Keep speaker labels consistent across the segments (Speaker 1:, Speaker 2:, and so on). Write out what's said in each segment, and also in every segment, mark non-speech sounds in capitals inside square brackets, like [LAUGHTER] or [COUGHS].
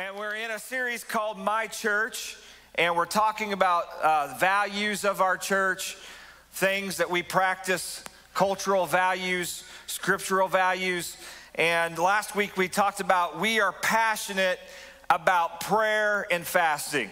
Speaker 1: And we're in a series called My Church, and we're talking about uh, values of our church, things that we practice, cultural values, scriptural values. And last week we talked about we are passionate about prayer and fasting.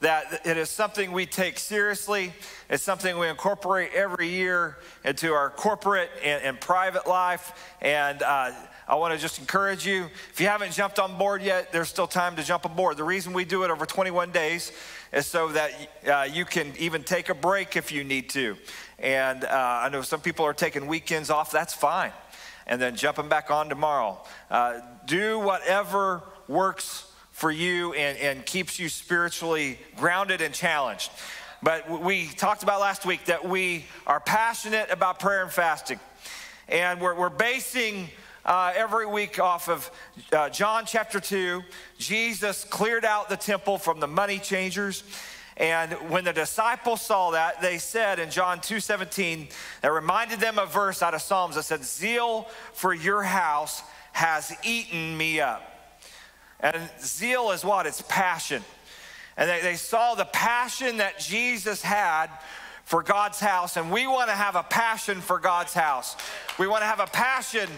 Speaker 1: That it is something we take seriously. It's something we incorporate every year into our corporate and, and private life. And uh, I want to just encourage you if you haven't jumped on board yet, there's still time to jump aboard. The reason we do it over 21 days is so that uh, you can even take a break if you need to. And uh, I know some people are taking weekends off, that's fine. And then jumping back on tomorrow. Uh, do whatever works for you and, and keeps you spiritually grounded and challenged. But we talked about last week that we are passionate about prayer and fasting. And we're, we're basing uh, every week off of uh, John chapter 2. Jesus cleared out the temple from the money changers. And when the disciples saw that, they said in John 2 17, that reminded them of a verse out of Psalms that said, Zeal for your house has eaten me up. And zeal is what? It's passion. And they, they saw the passion that Jesus had for God's house, and we want to have a passion for God's house. We want to have a passion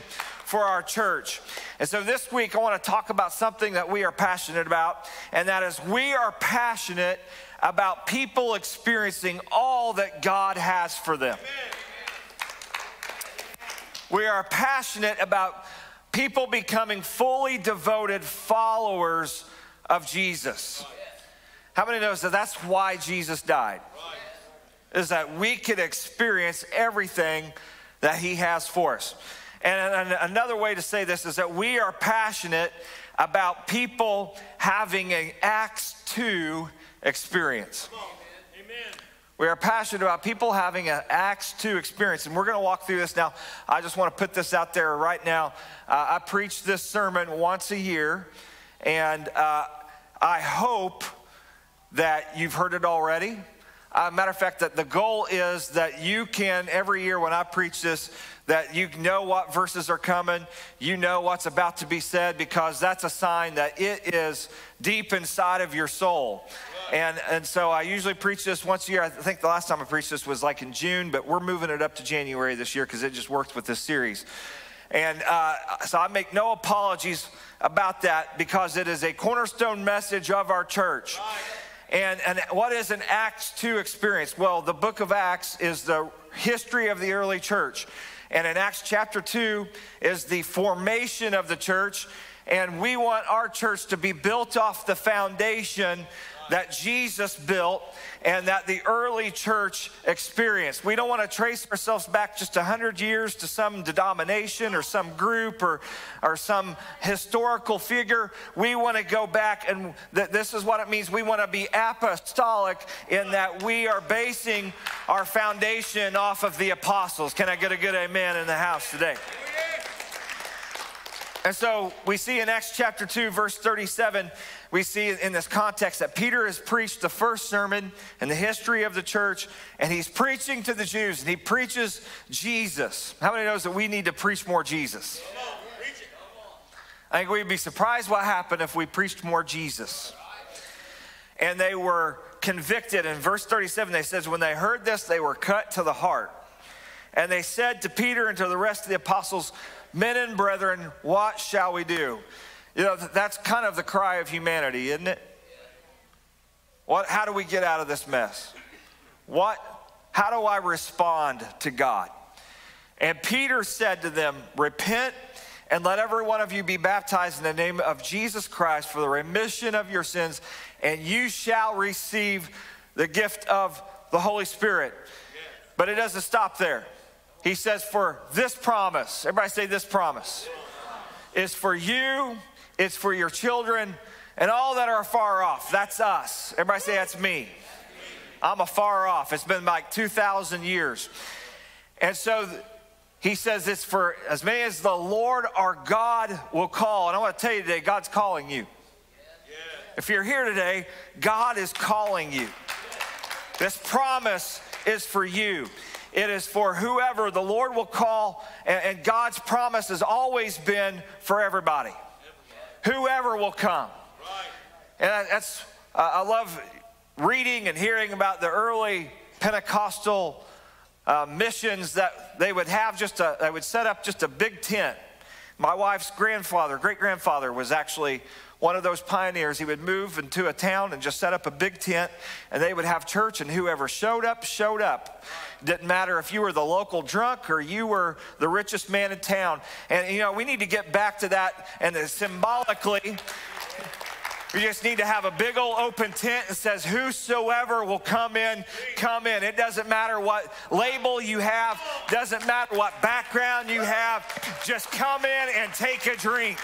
Speaker 1: for our church. And so this week, I want to talk about something that we are passionate about, and that is we are passionate about people experiencing all that God has for them. We are passionate about people becoming fully devoted followers of Jesus. How many knows that that's why Jesus died? Is that we could experience everything that he has for us. And another way to say this is that we are passionate about people having an Acts 2 experience. We are passionate about people having an Acts 2 experience. And we're going to walk through this now. I just want to put this out there right now. Uh, I preach this sermon once a year, and uh, I hope that you've heard it already. Uh, matter of fact, that the goal is that you can every year when I preach this, that you know what verses are coming, you know what's about to be said, because that's a sign that it is deep inside of your soul. And, and so I usually preach this once a year. I think the last time I preached this was like in June, but we're moving it up to January this year because it just worked with this series. And uh, so I make no apologies about that because it is a cornerstone message of our church. And, and what is an Acts 2 experience? Well, the book of Acts is the history of the early church. And in Acts chapter 2 is the formation of the church. And we want our church to be built off the foundation that Jesus built and that the early church experienced. We don't want to trace ourselves back just 100 years to some denomination or some group or, or some historical figure. We want to go back, and th- this is what it means. We want to be apostolic in that we are basing our foundation off of the apostles. Can I get a good amen in the house today? And so we see in Acts chapter 2, verse 37, we see in this context that Peter has preached the first sermon in the history of the church, and he's preaching to the Jews, and he preaches Jesus. How many knows that we need to preach more Jesus? I think we'd be surprised what happened if we preached more Jesus. And they were convicted. In verse 37, they says, when they heard this, they were cut to the heart. And they said to Peter and to the rest of the apostles, Men and brethren, what shall we do? You know, that's kind of the cry of humanity, isn't it? What, how do we get out of this mess? What, how do I respond to God? And Peter said to them, Repent and let every one of you be baptized in the name of Jesus Christ for the remission of your sins, and you shall receive the gift of the Holy Spirit. But it doesn't stop there. He says, For this promise, everybody say this promise, is for you, it's for your children, and all that are far off. That's us. Everybody say, That's me. I'm afar off. It's been like 2,000 years. And so he says it's for as many as the Lord our God will call. And I want to tell you today, God's calling you. If you're here today, God is calling you. This promise is for you. It is for whoever the Lord will call, and, God's promise has always been for everybody. Whoever will come. Right. And that's, uh, I love reading and hearing about the early Pentecostal uh, missions that they would have just a, they would set up just a big tent. My wife's grandfather, great grandfather, was actually one of those pioneers. He would move into a town and just set up a big tent, and they would have church, and whoever showed up, showed up. Didn't matter if you were the local drunk or you were the richest man in town. And, you know, we need to get back to that, and symbolically, we just need to have a big old open tent that says, Whosoever will come in, come in. It doesn't matter what label you have, doesn't matter what background you have, just come in and take a drink.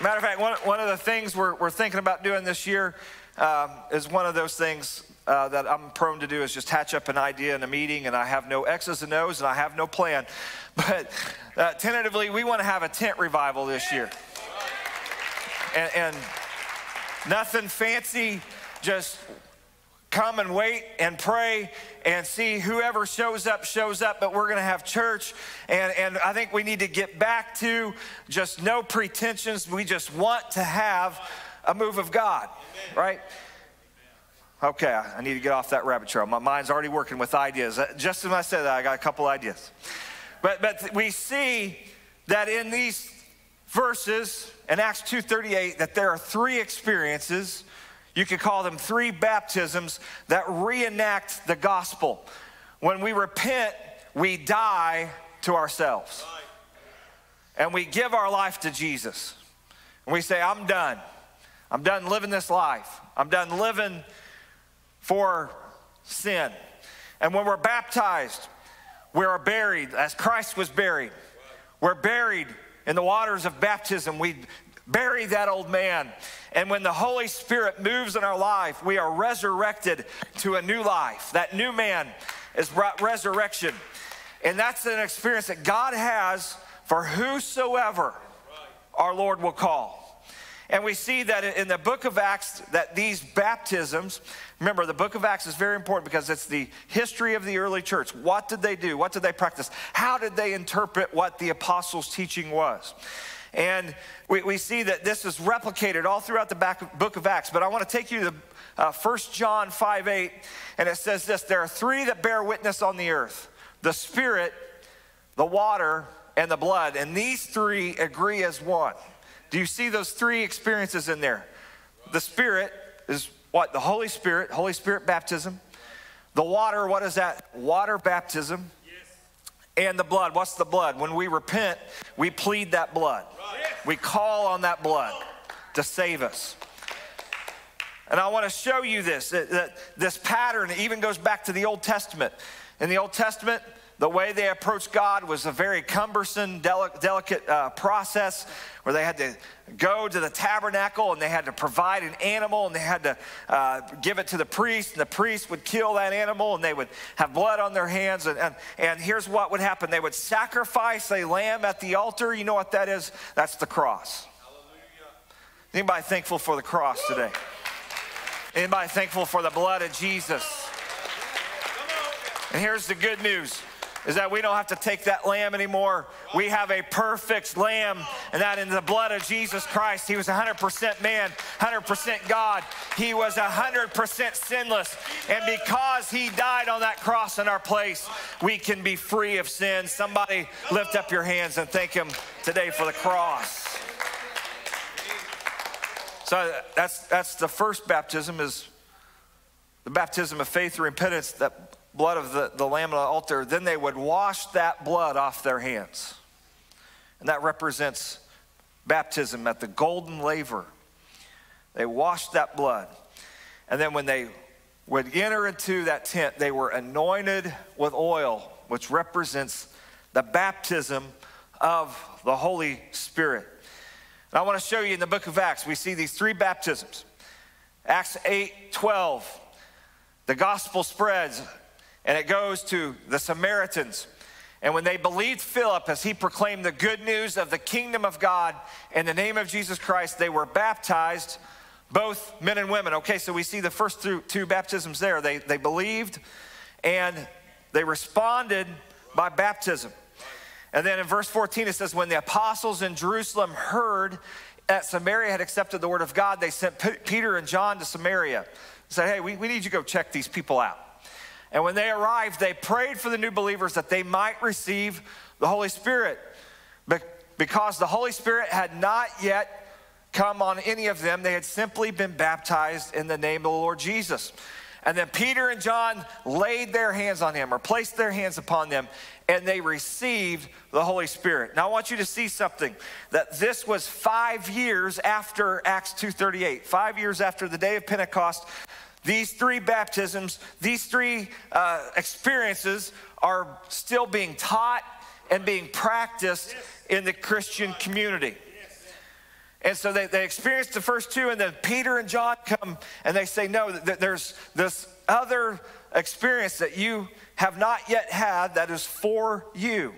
Speaker 1: Matter of fact, one, one of the things we're, we're thinking about doing this year um, is one of those things uh, that I'm prone to do is just hatch up an idea in a meeting, and I have no X's and O's, and I have no plan. [LAUGHS] But uh, tentatively, we want to have a tent revival this year and, and nothing fancy, just come and wait and pray and see whoever shows up shows up but we're going to have church. And, and i think we need to get back to just no pretensions. We just want to have a move of god right? Okay i need to get off that rabbit trail. My mind's already working with ideas. Uh, just as i said that i got a couple ideas. But but we see that in these verses in Acts 2:38 that there are three experiences, you could call them three baptisms that reenact the gospel. When we repent, we die to ourselves. And we give our life to Jesus. And we say, I'm done. I'm done living this life. I'm done living for sin. And when we're baptized, we are buried as Christ was buried. We're buried in the waters of baptism, we bury that old man. And when the Holy Spirit moves in our life, we are resurrected to a new life. That new man is brought resurrection. And that's an experience that God has for whosoever our Lord will call. And we see that in the book of Acts that these baptisms, remember the book of Acts is very important because it's the history of the early church. What did they do? What did they practice? How did they interpret what the apostles' teaching was? And we, we see that this is replicated all throughout the back, book of Acts. But I want to take you to uh, 1 John 5 8, and it says this There are three that bear witness on the earth the Spirit, the water, and the blood. And these three agree as one. Do you see those three experiences in there? The Spirit is what? The Holy Spirit, Holy Spirit baptism. The water, what is that? Water baptism. And the blood, what's the blood? When we repent, we plead that blood. We call on that blood to save us. And I want to show you this, that, this pattern even goes back to the Old Testament. In the Old Testament, the way they approached God was a very cumbersome, delicate uh, process where they had to go to the tabernacle and they had to provide an animal and they had to uh, give it to the priest, and the priest would kill that animal and they would have blood on their hands. And, and, and here's what would happen they would sacrifice a lamb at the altar. You know what that is? That's the cross. Hallelujah. Anybody thankful for the cross today? Anybody thankful for the blood of Jesus? And here's the good news is that we don't have to take that lamb anymore. We have a perfect lamb, and that in the blood of Jesus Christ, he was 100% man, 100% God. He was 100% sinless. And because he died on that cross in our place, we can be free of sin. Somebody lift up your hands and thank him today for the cross. So that's, that's the first baptism is the baptism of faith or repentance that blood of the, the lamb on the altar, then they would wash that blood off their hands. And that represents baptism at the golden laver. They washed that blood. And then when they would enter into that tent, they were anointed with oil, which represents the baptism of the Holy Spirit. And I want to show you in the book of Acts, we see these three baptisms. Acts 8 12, the gospel spreads and it goes to the Samaritans. And when they believed Philip as he proclaimed the good news of the kingdom of God in the name of Jesus Christ, they were baptized, both men and women. Okay, so we see the first two baptisms there. They, they believed and they responded by baptism. And then in verse 14, it says, When the apostles in Jerusalem heard that Samaria had accepted the word of God, they sent P- Peter and John to Samaria. Said, Hey, we, we need you to go check these people out. And when they arrived, they prayed for the new believers that they might receive the Holy Spirit. Because the Holy Spirit had not yet come on any of them, they had simply been baptized in the name of the Lord Jesus. And then Peter and John laid their hands on him or placed their hands upon them, and they received the Holy Spirit. Now I want you to see something that this was 5 years after Acts 2:38. 5 years after the day of Pentecost. These three baptisms, these three uh, experiences are still being taught and being practiced in the Christian community. And so they, they experienced the first two, and then Peter and John come and they say, No, there's this other experience that you have not yet had that is for you.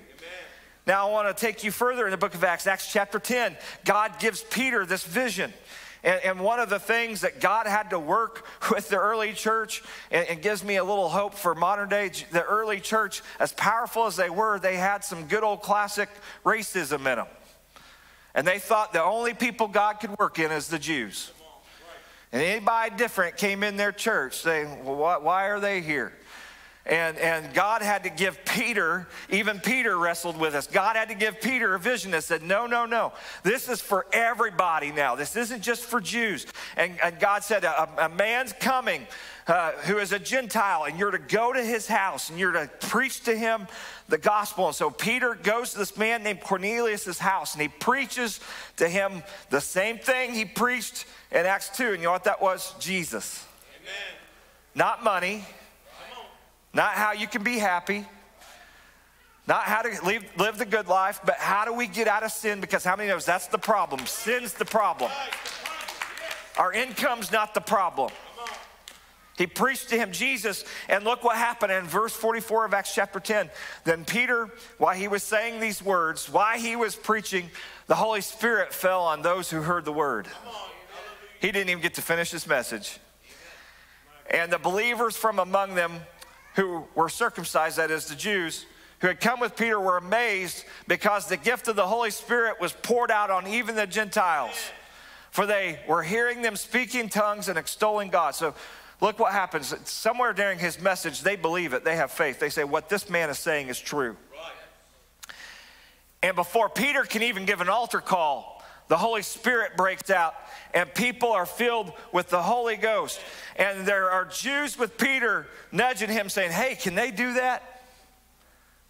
Speaker 1: Now, I want to take you further in the book of Acts, Acts chapter 10. God gives Peter this vision. And, and one of the things that God had to work [LAUGHS] with the early church and, and gives me a little hope for modern day, the early church, as powerful as they were, they had some good old classic racism in them. And they thought the only people God could work in is the Jews. And anybody different came in their church saying, well, why are they here? And, and God had to give Peter, even Peter wrestled with us. God had to give Peter a vision that said, No, no, no. This is for everybody now. This isn't just for Jews. And, and God said, a, a man's coming uh, who is a Gentile, and you're to go to his house and you're to preach to him the gospel. And so Peter goes to this man named Cornelius' house and he preaches to him the same thing he preached in Acts 2. And you know what that was? Jesus. Amen. Not money not how you can be happy, not how to live, live the good life, but how do we get out of sin? Because how many knows that's the problem? Sin's the problem. Our income's not the problem. He preached to him Jesus, and look what happened in verse 44 of Acts chapter 10. Then Peter, while he was saying these words, while he was preaching, the Holy Spirit fell on those who heard the word. He didn't even get to finish his message. And the believers from among them who were circumcised, that is, the Jews, who had come with Peter were amazed because the gift of the Holy Spirit was poured out on even the Gentiles. For they were hearing them speaking tongues and extolling God. So look what happens. Somewhere during his message, they believe it, they have faith. They say, What this man is saying is true. And before Peter can even give an altar call, the Holy Spirit breaks out and people are filled with the Holy Ghost. And there are Jews with Peter nudging him, saying, Hey, can they do that?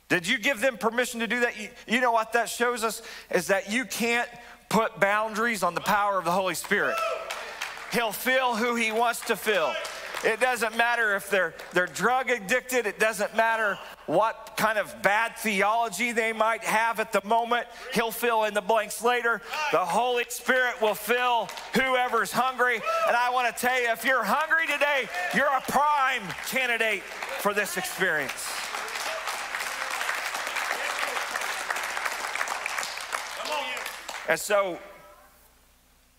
Speaker 1: Did you give them permission to do that? You, you know what that shows us is that you can't put boundaries on the power of the Holy Spirit. He'll fill who he wants to fill. It doesn't matter if they're, they're drug addicted. It doesn't matter what kind of bad theology they might have at the moment. He'll fill in the blanks later. The Holy Spirit will fill whoever's hungry. And I want to tell you, if you're hungry today, you're a prime candidate for this experience. And so,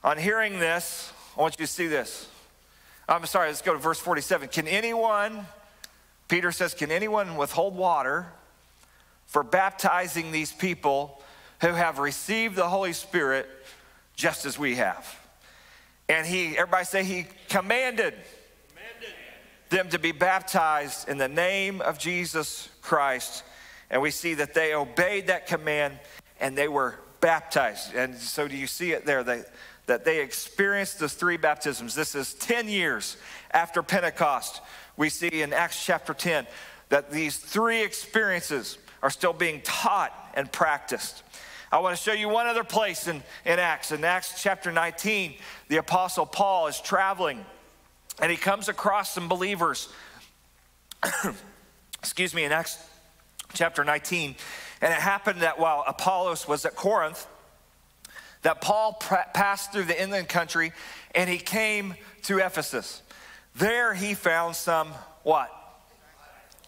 Speaker 1: on hearing this, I want you to see this. I'm sorry, let's go to verse 47. Can anyone, Peter says, can anyone withhold water for baptizing these people who have received the Holy Spirit just as we have? And he, everybody say, he commanded, commanded them to be baptized in the name of Jesus Christ. And we see that they obeyed that command and they were baptized. And so, do you see it there? They, that they experienced the three baptisms. This is 10 years after Pentecost. We see in Acts chapter 10 that these three experiences are still being taught and practiced. I want to show you one other place in, in Acts. In Acts chapter 19, the Apostle Paul is traveling and he comes across some believers. [COUGHS] Excuse me, in Acts chapter 19. And it happened that while Apollos was at Corinth, that Paul passed through the inland country and he came to Ephesus. There he found some what?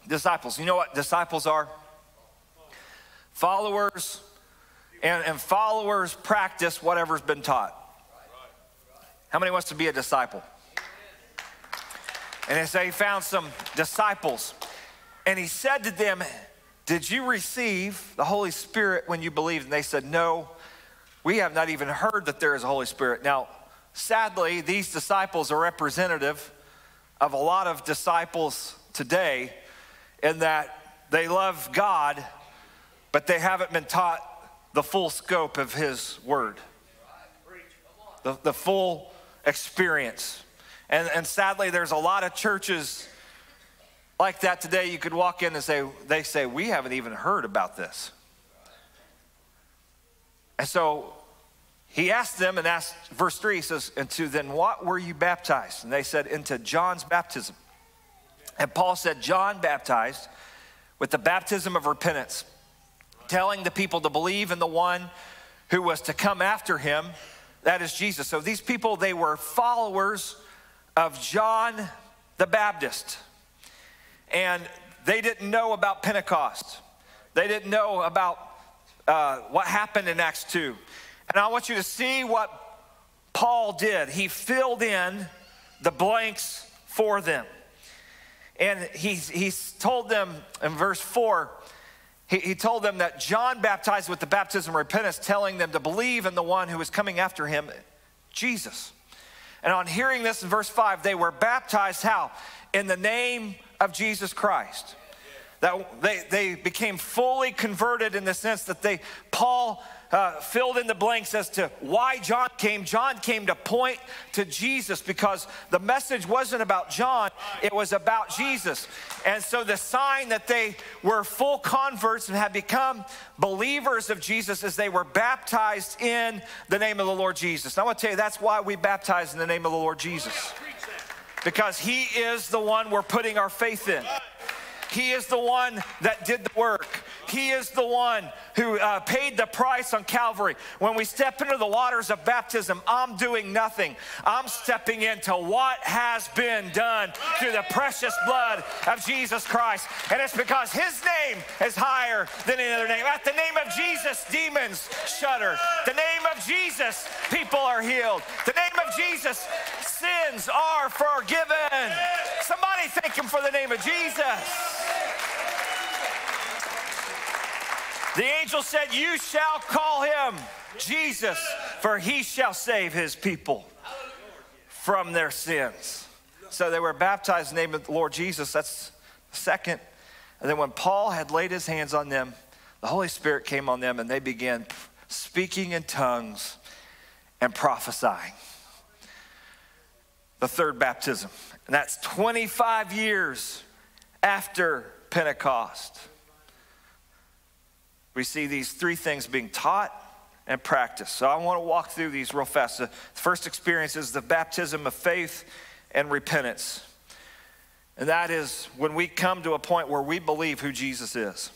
Speaker 1: Disciples. You know what disciples are? Followers, and, and followers practice whatever's been taught. How many wants to be a disciple? And say he found some disciples, and he said to them, Did you receive the Holy Spirit when you believed? And they said, No, we have not even heard that there is a Holy Spirit. Now, sadly, these disciples are representative of a lot of disciples today in that they love God, but they haven't been taught the full scope of His Word, the, the full experience. And, and sadly, there's a lot of churches like that today. You could walk in and say, they say, we haven't even heard about this. And so he asked them and asked, verse 3 he says, Into then what were you baptized? And they said, Into John's baptism. And Paul said, John baptized with the baptism of repentance, telling the people to believe in the one who was to come after him, that is Jesus. So these people, they were followers of John the Baptist. And they didn't know about Pentecost. They didn't know about uh, what happened in Acts 2. And I want you to see what Paul did. He filled in the blanks for them. And he, he told them in verse 4, he, he told them that John baptized with the baptism of repentance, telling them to believe in the one who was coming after him, Jesus. And on hearing this in verse 5, they were baptized how? In the name of Jesus Christ. That they, they became fully converted in the sense that they, Paul uh, filled in the blanks as to why John came. John came to point to Jesus because the message wasn't about John, it was about Jesus. And so the sign that they were full converts and had become believers of Jesus is they were baptized in the name of the Lord Jesus. Now, I want to tell you, that's why we baptize in the name of the Lord Jesus. Because he is the one we're putting our faith in. He is the one that did the work. He is the one who uh, paid the price on Calvary. When we step into the waters of baptism, I'm doing nothing. I'm stepping into what has been done through the precious blood of Jesus Christ. And it's because his name is higher than any other name. At the name of Jesus, demons shudder. The name of Jesus, people are healed. The name of Jesus, sins are forgiven. Somebody thank him for the name of Jesus. The angel said, You shall call him Jesus, for he shall save his people from their sins. So they were baptized in the name of the Lord Jesus. That's the second. And then when Paul had laid his hands on them, the Holy Spirit came on them and they began speaking in tongues and prophesying. The third baptism. And that's 25 years after Pentecost we see these three things being taught and practiced. So I want to walk through these real fast. The first experience is the baptism of faith and repentance. And that is when we come to a point where we believe who Jesus is.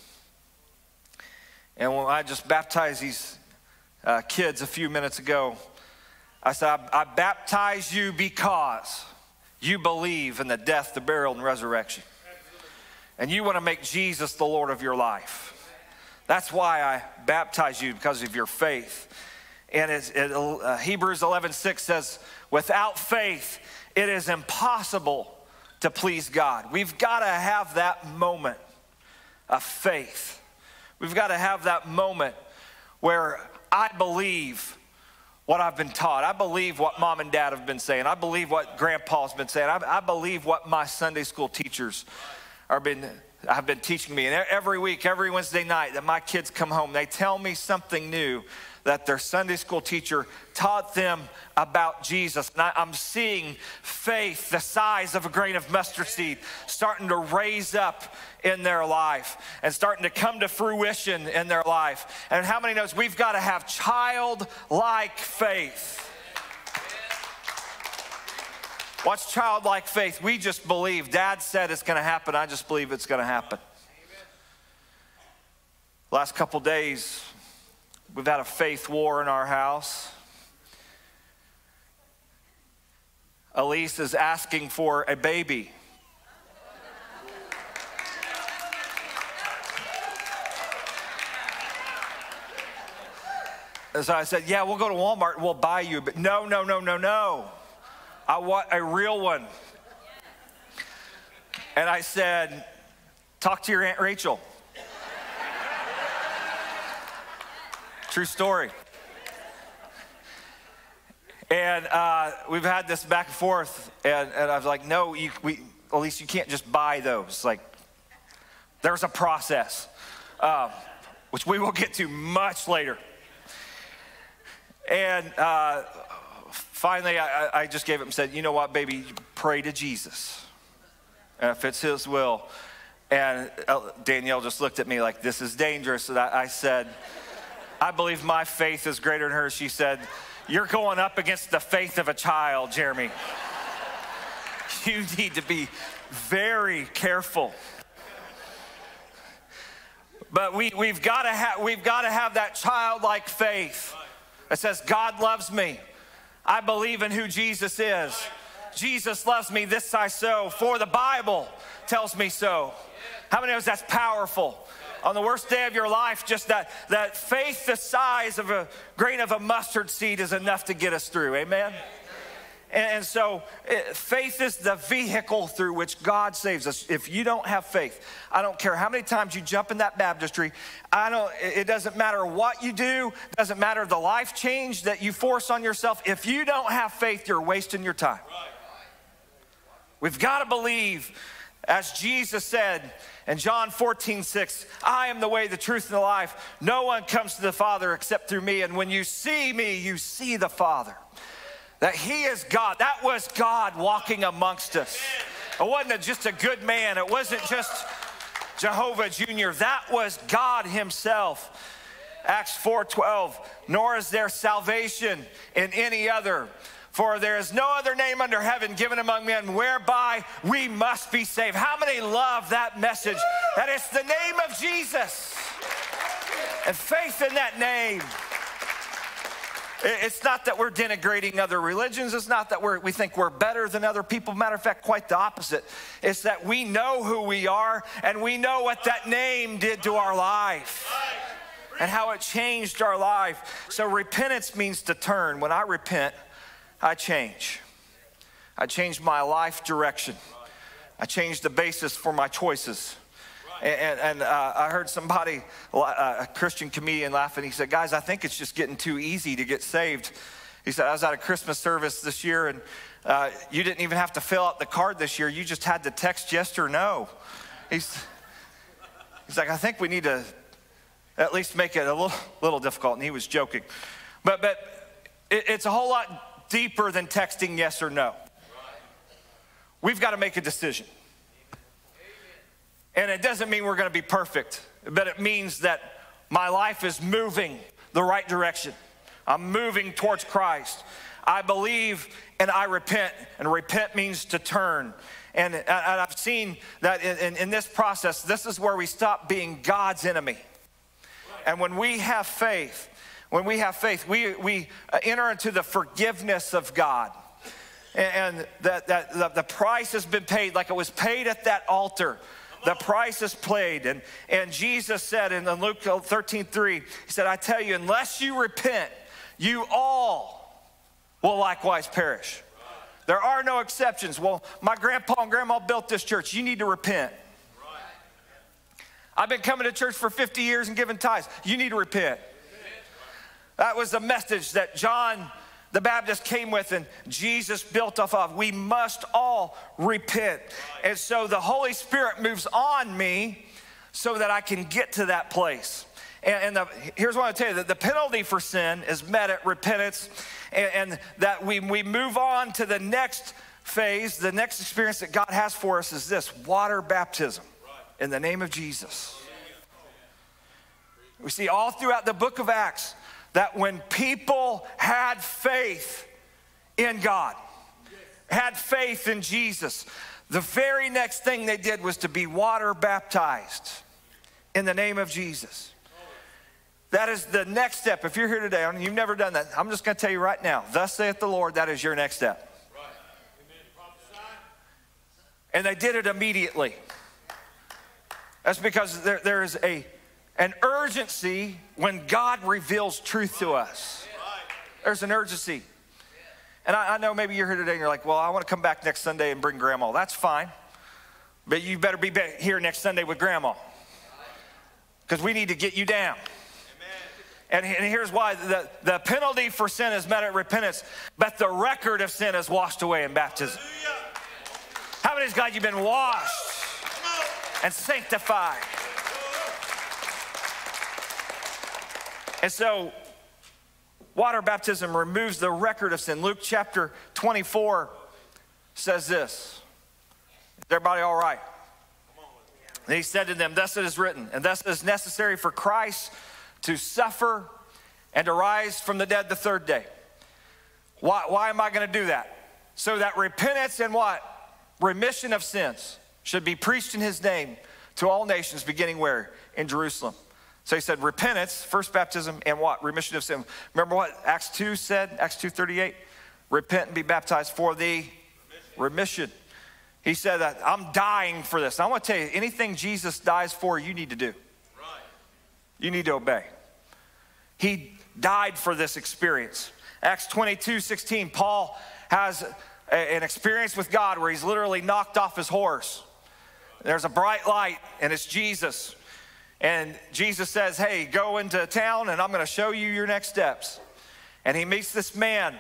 Speaker 1: And when I just baptized these uh, kids a few minutes ago, I said, I, I baptize you because you believe in the death, the burial, and resurrection. And you want to make Jesus the Lord of your life. That's why I baptize you because of your faith. And it, uh, Hebrews 11 6 says, without faith, it is impossible to please God. We've got to have that moment of faith. We've got to have that moment where I believe what I've been taught. I believe what mom and dad have been saying. I believe what grandpa's been saying. I, I believe what my Sunday school teachers are been I've been teaching me, and every week, every Wednesday night that my kids come home, they tell me something new that their Sunday school teacher taught them about Jesus. And I, am seeing faith the size of a grain of mustard seed starting to raise up in their life and starting to come to fruition in their life. And how many knows we've got to have childlike faith? What's childlike faith? We just believe. Dad said it's going to happen. I just believe it's going to happen. Last couple days, we've had a faith war in our house. Elise is asking for a baby. so I said, Yeah, we'll go to Walmart and we'll buy you. But no, no, no, no, no. I want a real one. And I said, Talk to your Aunt Rachel. True story. And uh, we've had this back and forth, and, and I was like, No, you, we, at least you can't just buy those. Like, there's a process, uh, which we will get to much later. And uh, finally, I, I, just gave up and said, you know what, baby, pray to Jesus. And if it's His will. And uh, Danielle just looked at me like, this is dangerous. And I, I said, I believe my faith is greater than hers. She said, you're going up against the faith of a child, Jeremy. You need to be very careful. But we, we've got we've got to have that childlike faith that says, God loves me. I believe in who Jesus is. Jesus loves me, this I so, for the Bible tells me so. How many of us that's powerful? on the worst day of your life, just that, that faith the size of a grain of a mustard seed is enough to get us through. Amen? And, so it, faith is the vehicle through which God saves us. If you don't have faith, I don't care how many times you jump in that baptistry, I don't, it doesn't matter what you do, doesn't matter the life change that you force on yourself. If you don't have faith, you're wasting your time. We've got to believe, as Jesus said, and John 14, 6, I am the way, the truth, and the life. No one comes to the Father except through me. And when you see me, you see the Father. That He is God. That was God walking amongst us. It wasn't just a good man, it wasn't just Jehovah Jr., that was God Himself. Acts 4:12, nor is there salvation in any other, for there is no other name under heaven given among men whereby we must be saved. How many love that message? That it's the name of Jesus and faith in that name. It's not that we're denigrating other religions. It's not that we think we're better than other people. Matter of fact, quite the opposite. It's that we know who we are and we know what that name did to our life and how it changed our life. So repentance means to turn. When I repent, I change. I change my life direction. I change the basis for my choices. And, and uh, I heard somebody, uh, a Christian comedian, laughing. He said, Guys, I think it's just getting too easy to get saved. He said, I was at a Christmas service this year, and uh, you didn't even have to fill out the card this year. You just had to text yes or no. He's, he's like, I think we need to at least make it a little, little difficult. And he was joking. But, but it, it's a whole lot deeper than texting yes or no. We've got to make a decision. And it doesn't mean we're going to be perfect, but it means that my life is moving the right direction. I'm moving towards Christ. I believe and I repent, and repent means to turn. And, and I've seen that in, in, this process, this is where we stop being God's enemy. And when we have faith, when we have faith, we, we uh, enter into the forgiveness of God. And that, that the price has been paid, like it was paid at that altar. The price is paid. And, and Jesus said in Luke 13 3, He said, I tell you, unless you repent, you all will likewise perish. There are no exceptions. Well, my grandpa and grandma built this church. You need to repent. I've been coming to church for 50 years and giving tithes. You need to repent. That was the message that John the Baptist came with and Jesus built off of. We must all repent. And so the Holy Spirit moves on me so that I can get to that place. And, and the, here's what I tell you that the penalty for sin is met at repentance, and, and that we, we move on to the next phase, the next experience that God has for us is this water baptism in the name of Jesus. We see all throughout the book of Acts that when people had faith in God, had faith in Jesus, the very next thing they did was to be water baptized in the name of Jesus. That is the next step. If you're here today and you've never done that, I'm just going to tell you right now, thus saith the Lord, that is your next step. And they did it immediately. That's because there, there is a an urgency when God reveals truth to us. There's an urgency. And I, I, know maybe you're here today and you're like, well, I want to come back next Sunday and bring grandma. That's fine. But you better be here next Sunday with grandma because we need to get you down. And, and here's why the, the penalty for sin is met at repentance, but the record of sin is washed away in baptism. How many many's God you've been washed and sanctified? And so, water baptism removes the record of sin. Luke chapter 24 says this. Is everybody all right? And he said to them, Thus it is written, and thus it is necessary for Christ to suffer and to rise from the dead the third day. Why, why am I going to do that? So that repentance and what? Remission of sins should be preached in his name to all nations, beginning where? In Jerusalem. So he said, repentance, first baptism, and what? Remission of sin. Remember what Acts 2 said, Acts 2.38? Repent and be baptized for the remission. remission. He said that I'm dying for this. I want to tell you, anything Jesus dies for, you need to do. Right. You need to obey. He died for this experience. Acts 22, 16, Paul has a, an experience with God where he's literally knocked off his horse. There's a bright light, and it's Jesus. And Jesus says, Hey, go into town, and I'm going to show you your next steps. And he meets this man,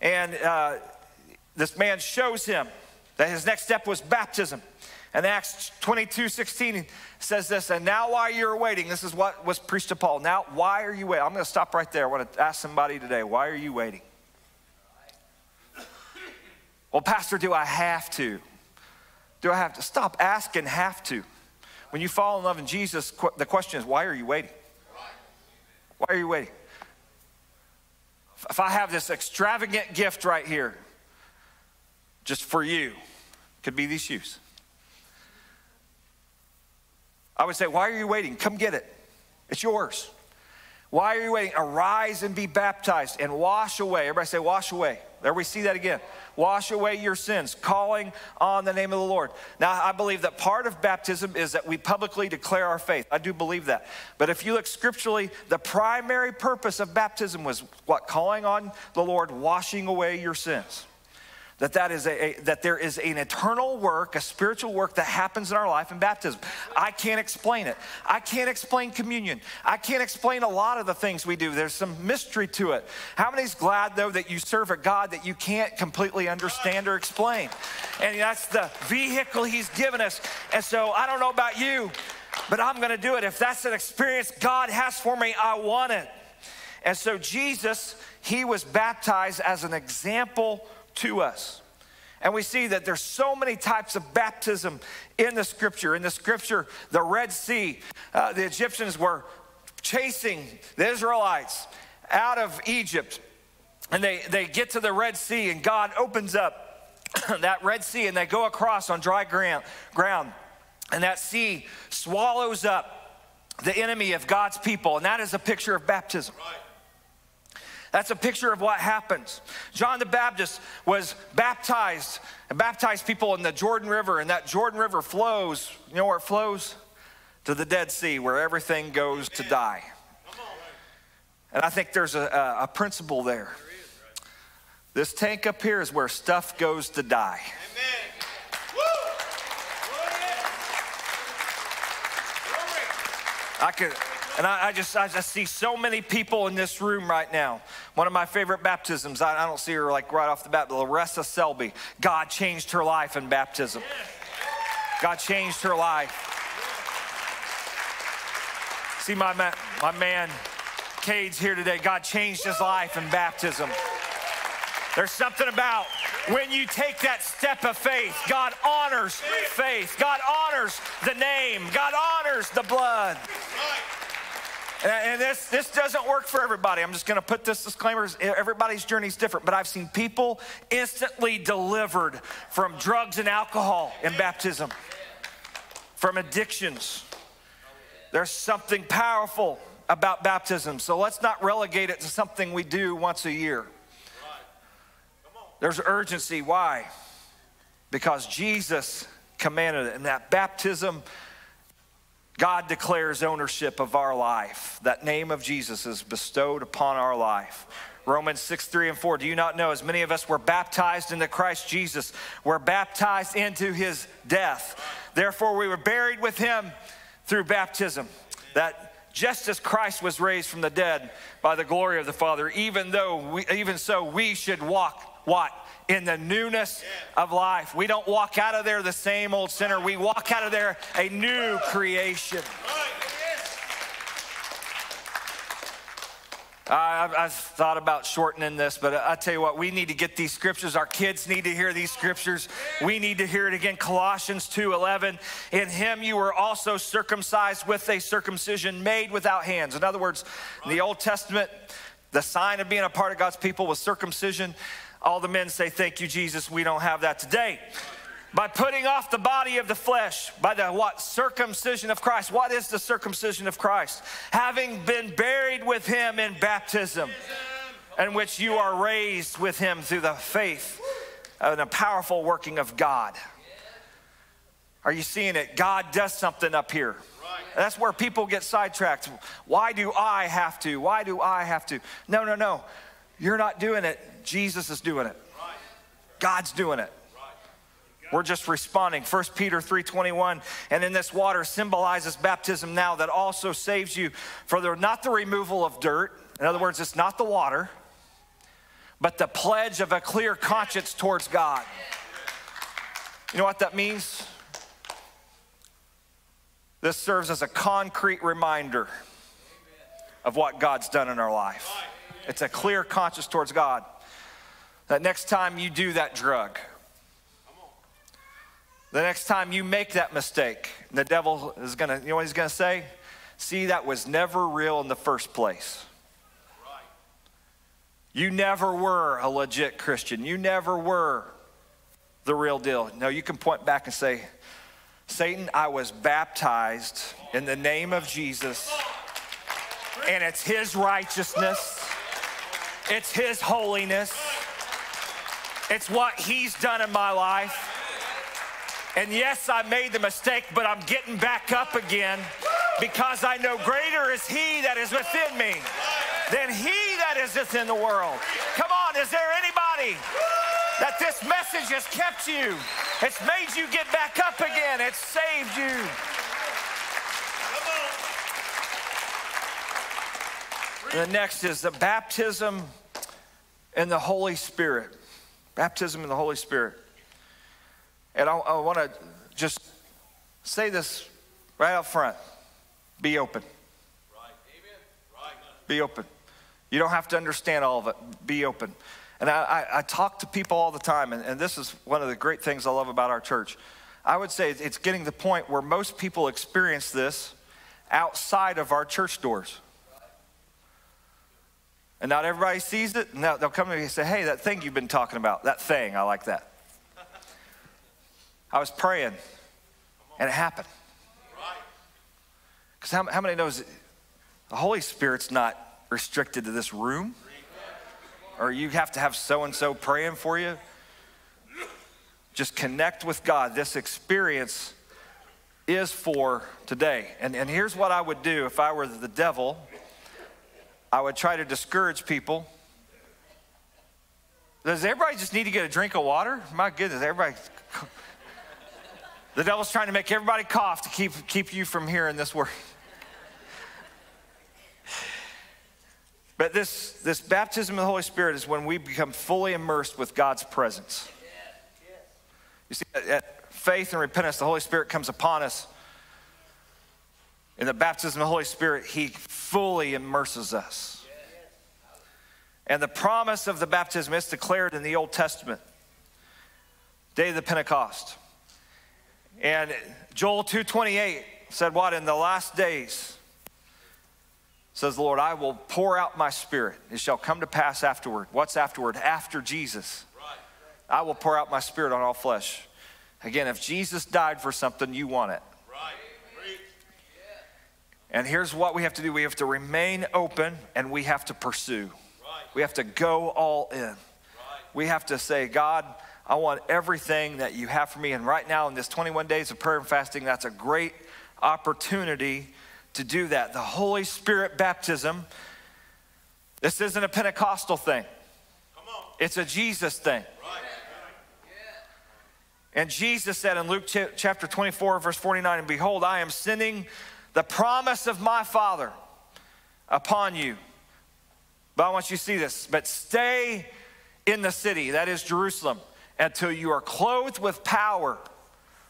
Speaker 1: and uh, this man shows him that his next step was baptism. And Acts 22 16 says this, and now while you're waiting, this is what was preached to Paul. Now, why are you waiting? I'm going to stop right there. I want to ask somebody today, why are you waiting? Well, Pastor, do I have to? Do I have to? Stop asking, have to. When you fall in love in Jesus, the question is, why are you waiting? Why are you waiting? If I have this extravagant gift right here, just for you, could be these shoes. I would say, Why are you waiting? Come get it. It's yours. Why are you waiting? Arise and be baptized and wash away. Everybody say, Wash away. There we see that again. Wash away your sins, calling on the name of the Lord. Now, I believe that part of baptism is that we publicly declare our faith. I do believe that. But if you look scripturally, the primary purpose of baptism was what? Calling on the Lord, washing away your sins that that is a, a, that there is an eternal work a spiritual work that happens in our life in baptism. I can't explain it. I can't explain communion. I can't explain a lot of the things we do. There's some mystery to it. How many's glad though that you serve a god that you can't completely understand or explain? And that's the vehicle he's given us. And so i don't know about you but i'm going to do it. If that's an experience god has for me i want it. And so jesus he was baptized as an example to us. And we see that there's so many types of baptism in the scripture. In the scripture, the Red Sea, uh, the Egyptians were chasing the Israelites out of Egypt. And they, they get to the Red Sea, and God opens up [CLEARS THROAT] that Red Sea, and they go across on dry ground. ground. And that sea swallows up the enemy of God's people. And that is a picture of baptism. Right. That's a picture of what happens. John the Baptist was baptized and baptized people in the Jordan River, and that Jordan River flows. You know where it flows? To the Dead Sea, where everything goes to die. And I think there's a, a, principle there. This tank up here is where stuff goes to die. I could and I, I, just I see so many people in this room right now. One of my favorite baptisms, I, I don't see her like right off the bat, but Larissa Selby. God changed her life in baptism. God changed her life. See my man, my man Cade's here today. God changed his life in baptism. There's something about when you take that step of faith, God honors faith. God honors the name. God honors the blood. And this, this doesn't work for everybody. I'm just going to put this disclaimer. Everybody's journey is different, but I've seen people instantly delivered from drugs and alcohol in baptism, from addictions. There's something powerful about baptism. So let's not relegate it to something we do once a year. There's urgency. Why? Because Jesus commanded it. And that baptism God declares ownership of our life. That name of Jesus is bestowed upon our life. Romans 6, 3 and 4. Do you not know, as many of us were baptized into Christ Jesus, were baptized into his death. Therefore, we were buried with him through baptism. That just as Christ was raised from the dead by the glory of the Father, even though we, even so we should walk what? In the newness of life. We don't walk out of there the same old sinner. We walk out of there a new creation. I've, I've, thought about shortening this, but I tell you what, we need to get these scriptures. Our kids need to hear these scriptures. We need to hear it again. Colossians 2:11. In him you were also circumcised with a circumcision made without hands. In other words, in the Old Testament, the sign of being a part of God's people was circumcision. All the men say, Thank you, Jesus. We don't have that today. By putting off the body of the flesh by the what? Circumcision of Christ. What is the circumcision of Christ? Having been buried with him in baptism in which you are raised with him through the faith and a powerful working of God. Are you seeing it? God does something up here. That's where people get sidetracked. Why do I have to? Why do I have to? No no no you're not doing it Jesus is doing it God's doing it we're just responding. 1 Peter 3:21, and in this water symbolizes baptism now that also saves you for the, not the removal of dirt. In other words, it's not the water, but the pledge of a clear conscience towards God. You know what that means? This serves as a concrete reminder of what God's done in our life. It's a clear conscience towards God. That next time you do that drug, the next time you make that mistake, the devil is gonna, you know what he's gonna say? See, that was never real in the first place. You never were a legit Christian. You never were the real deal. No, you can point back and say, Satan, I was baptized in the name of Jesus, and it's his righteousness, it's his holiness, it's what he's done in my life. And yes, I made the mistake, but I'm getting back up again because I know greater is He that is within me than He that is within the world. Come on, is there anybody that this message has kept you? It's made you get back up again, it's saved you. The next is the baptism in the Holy Spirit. Baptism in the Holy Spirit. And I, I want to just say this right up front be open. Right. Right. Be open. You don't have to understand all of it. Be open. And I, I, I talk to people all the time, and, and, this is one of the great things I love about our church. I would say it's getting to the point where most people experience this outside of our church doors. And not everybody sees it. And they'll come to me and say, Hey, that thing you've been talking about, that thing, I like that. I was praying, and it happened. Because how, how many knows the Holy Spirit's not restricted to this room? Or you have to have so and so praying for you? Just connect with God. This experience is for today. And, and here's what I would do if I were the devil I would try to discourage people. Does everybody just need to get a drink of water? My goodness, everybody the devil's trying to make everybody cough to keep, keep you from hearing this word. But this, this baptism of the Holy Spirit is when we become fully immersed with God's presence. You see, at faith and repentance, the Holy Spirit comes upon us. In the baptism of the Holy Spirit, He fully immerses us. And the promise of the baptism is declared in the Old Testament, day of the Pentecost. And Joel 2:28 said what in the last days says the Lord, I will pour out my spirit. It shall come to pass afterward. What's afterward? After Jesus. I will pour out my spirit on all flesh. Again, if Jesus died for something, you want it. Right. And here's what we have to do we have to remain open and we have to pursue. Right. We have to go all in. Right. We have to say, God, I want everything that you have for me. And right now, in this 21 days of prayer and fasting, that's a great opportunity to do that. The Holy Spirit baptism, this isn't a Pentecostal thing, it's a Jesus thing. And Jesus said in Luke chapter 24, verse 49, and behold, I am sending the promise of my Father upon you. But I want you to see this. But stay in the city, that is Jerusalem, until you are clothed with power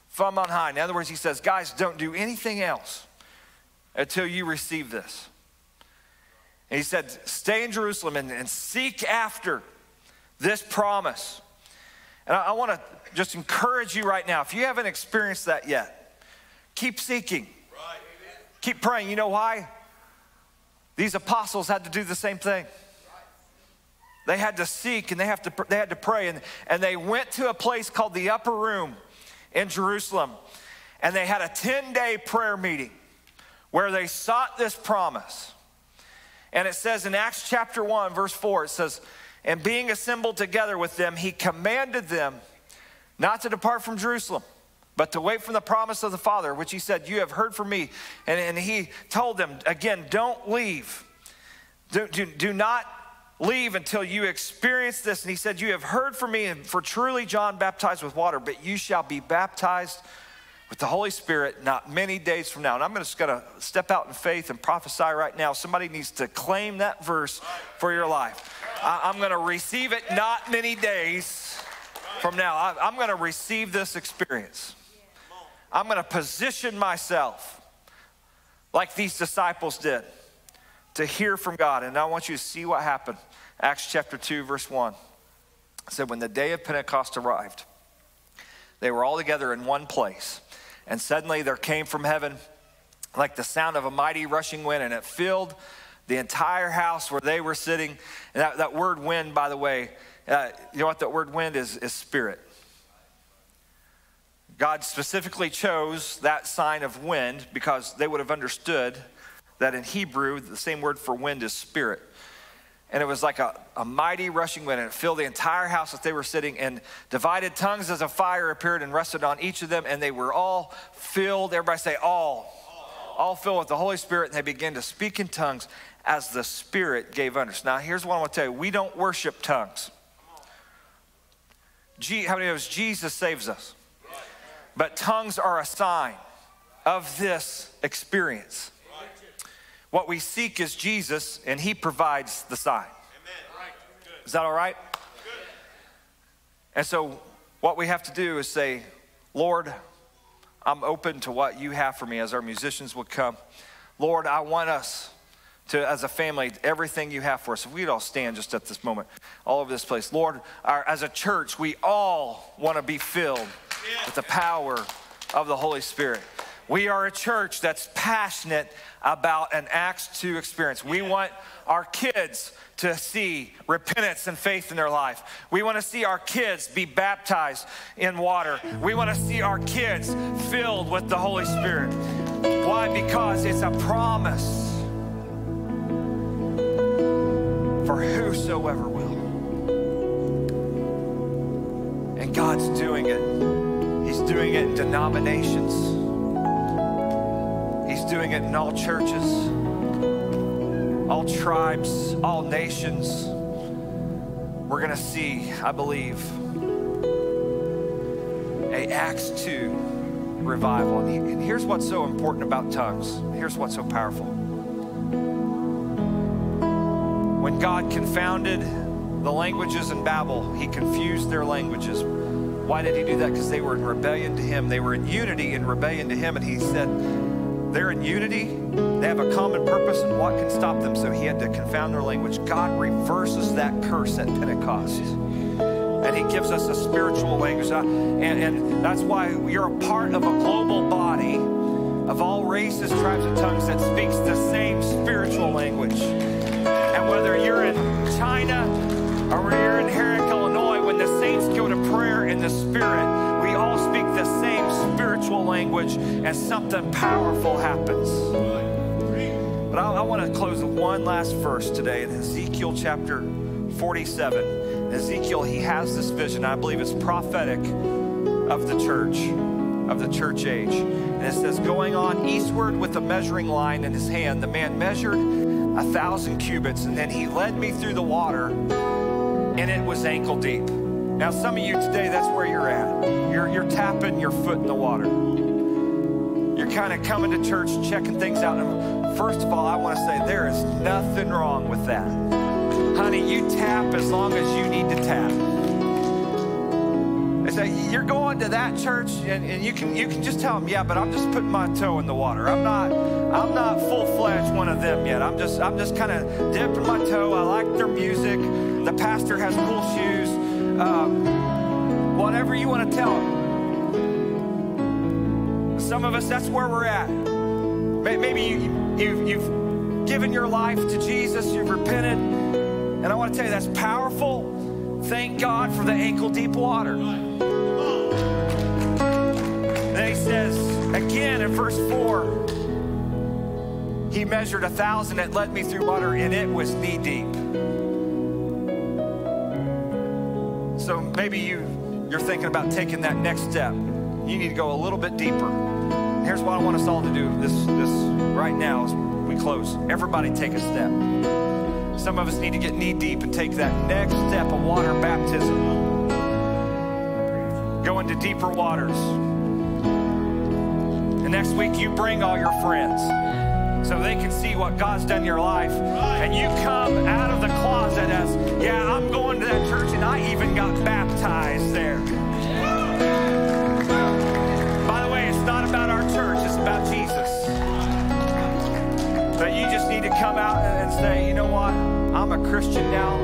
Speaker 1: from on high. In other words, he says, guys, don't do anything else until you receive this. And he said, stay in Jerusalem and, and seek after this promise. And I, I want to just encourage you right now if you haven't experienced that yet, keep seeking. Keep praying. You know why? These apostles had to do the same thing. They had to seek and they, have to, they had to pray. And, and they went to a place called the Upper Room in Jerusalem. And they had a 10 day prayer meeting where they sought this promise. And it says in Acts chapter 1, verse 4, it says, And being assembled together with them, he commanded them not to depart from Jerusalem, but to wait for the promise of the Father, which he said, You have heard from me. And, and he told them, again, don't leave. Do, do, do not leave until you experience this. And he said, You have heard from me, and for truly John baptized with water, but you shall be baptized with the Holy Spirit not many days from now. And I'm just going to step out in faith and prophesy right now. Somebody needs to claim that verse for your life. I'm going to receive it not many days from now. I'm going to receive this experience. I'm going to position myself like these disciples did to hear from God. And I want you to see what happened. Acts chapter 2, verse 1 it said, When the day of Pentecost arrived, they were all together in one place. And suddenly there came from heaven like the sound of a mighty rushing wind, and it filled the entire house where they were sitting. And that, that word wind, by the way, uh, you know what that word wind is? Is spirit. God specifically chose that sign of wind because they would have understood that in Hebrew, the same word for wind is spirit. And it was like a, a mighty rushing wind, and it filled the entire house that they were sitting in. Divided tongues as a fire appeared and rested on each of them, and they were all filled. Everybody say, all. All, filled with the Holy Spirit, and they began to speak in tongues as the Spirit gave utterance. Now, here's what I want to tell you we don't worship tongues. how many of us? Jesus saves us. But tongues are a sign of this experience. What we seek is Jesus, and He provides the sign. Is that all right? And so, what we have to do is say, Lord, I'm open to what you have for me as our musicians would come. Lord, I want us to, as a family, everything you have for us. If we'd all stand just at this moment, all over this place. Lord, our, as a church, we all want to be filled with the power of the Holy Spirit. We are a church that's passionate about an Acts 2 experience. We want our kids to see repentance and faith in their life. We want to see our kids be baptized in water. We want to see our kids filled with the Holy Spirit. Why? Because it's a promise for whosoever will. And God's doing it. He's doing it in denominations He's doing it in all churches, all tribes, all nations. We're going to see, I believe, a Acts 2 revival. And here's what's so important about tongues. Here's what's so powerful. When God confounded the languages in Babel, he confused their languages. Why did he do that? Because they were in rebellion to him. They were in unity in rebellion to him. And he said, they're in unity, they have a common purpose, and what can stop them? So he had to confound their language. God reverses that curse at Pentecost. And he gives us a spiritual language. And, and that's why you're a part of a global body of all races, tribes, and tongues that speaks the same spiritual the Spirit, speak the same spiritual language and something powerful happens. But I, I want to close with one last verse today in Ezekiel chapter 47. Ezekiel, he has this vision. I believe it's prophetic of the church, of the church age. And it says, going on eastward with a measuring line in his hand, the man measured a thousand cubits, and then he led me through the water, and it was ankle deep. Now, some of you today, that's where you're at. You're, you're tapping your foot in the water. you're kind of coming to church, checking things out. And first of all, I want to say there is nothing wrong with that. Honey, you tap as long as you need to tap. They say, you're going to that church, and, and you can you can just tell them, yeah, but I'm just putting my toe in the water. I'm not I'm not full-fledged one of them yet. I'm just I'm just kind of dipping my toe. I like their music. The pastor has cool shoes. Whatever you want to tell them. Some of us, that's where we're at. Maybe you, you, you've given your life to Jesus, you've repented, and I want to tell you that's powerful. Thank God for the ankle deep water. Then he says again in verse 4 He measured a thousand that led me through water, and it was knee deep. So maybe you, you're thinking about taking that next step. You need to go a little bit deeper. Here's what I want us all to do this, this right now as we close. Everybody take a step. Some of us need to get knee deep and take that next step of water baptism. Go into deeper waters. And next week, you bring all your friends so they can see what God's done in your life. And you come out of the closet as, yeah, I'm going that church and I even got baptized there. By the way, it's not about our church, it's about Jesus. But you just need to come out and say, you know what? I'm a Christian now.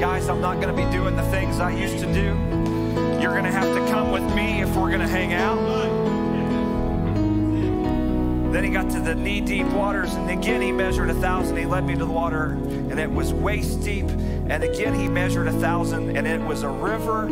Speaker 1: Guys, I'm not going to be doing the things I used to do. You're going to have to come with me if we're going to hang out. Then he got to the knee deep waters, and again he measured a thousand. He led me to the water, and it was waist deep. And again he measured a thousand, and it was a river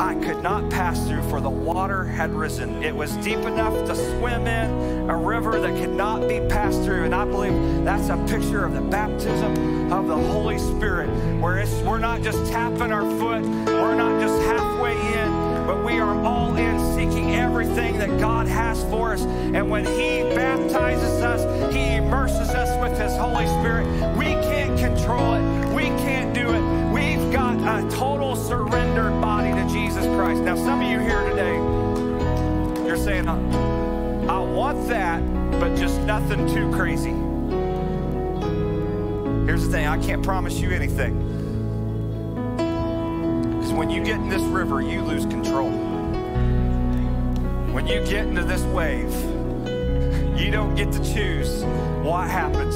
Speaker 1: I could not pass through, for the water had risen. It was deep enough to swim in, a river that could not be passed through. And I believe that's a picture of the baptism of the Holy Spirit, where it's, we're not just tapping our foot, we're not just halfway in, but we are all in seeking everything that God has for us. And when He baptizes us, He immerses us with His Holy Spirit. We can't control it, we can't do it. We've got a total surrendered body to Jesus Christ. Now, some of you here today, you're saying, I want that, but just nothing too crazy. Here's the thing I can't promise you anything. Because when you get in this river, you lose control. When you get into this wave, you don't get to choose what happens.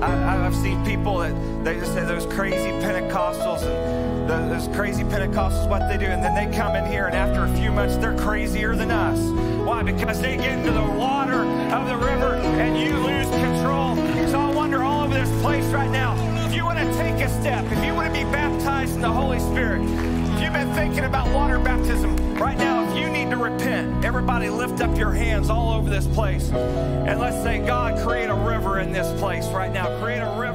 Speaker 1: I, have seen people that they just say those crazy Pentecostals and the, those crazy Pentecostals, what they do, and then they come in here, and after a few months, they're crazier than us. Why? Because they get into the water of the river and you lose control. So I wonder all over this place right now, if you want to take a step, if you want to be baptized in the Holy Spirit, thinking about water baptism, right now, if you need to repent, everybody lift up your hands all over this place. And let's say, God, create a river in this place right now. Create a river.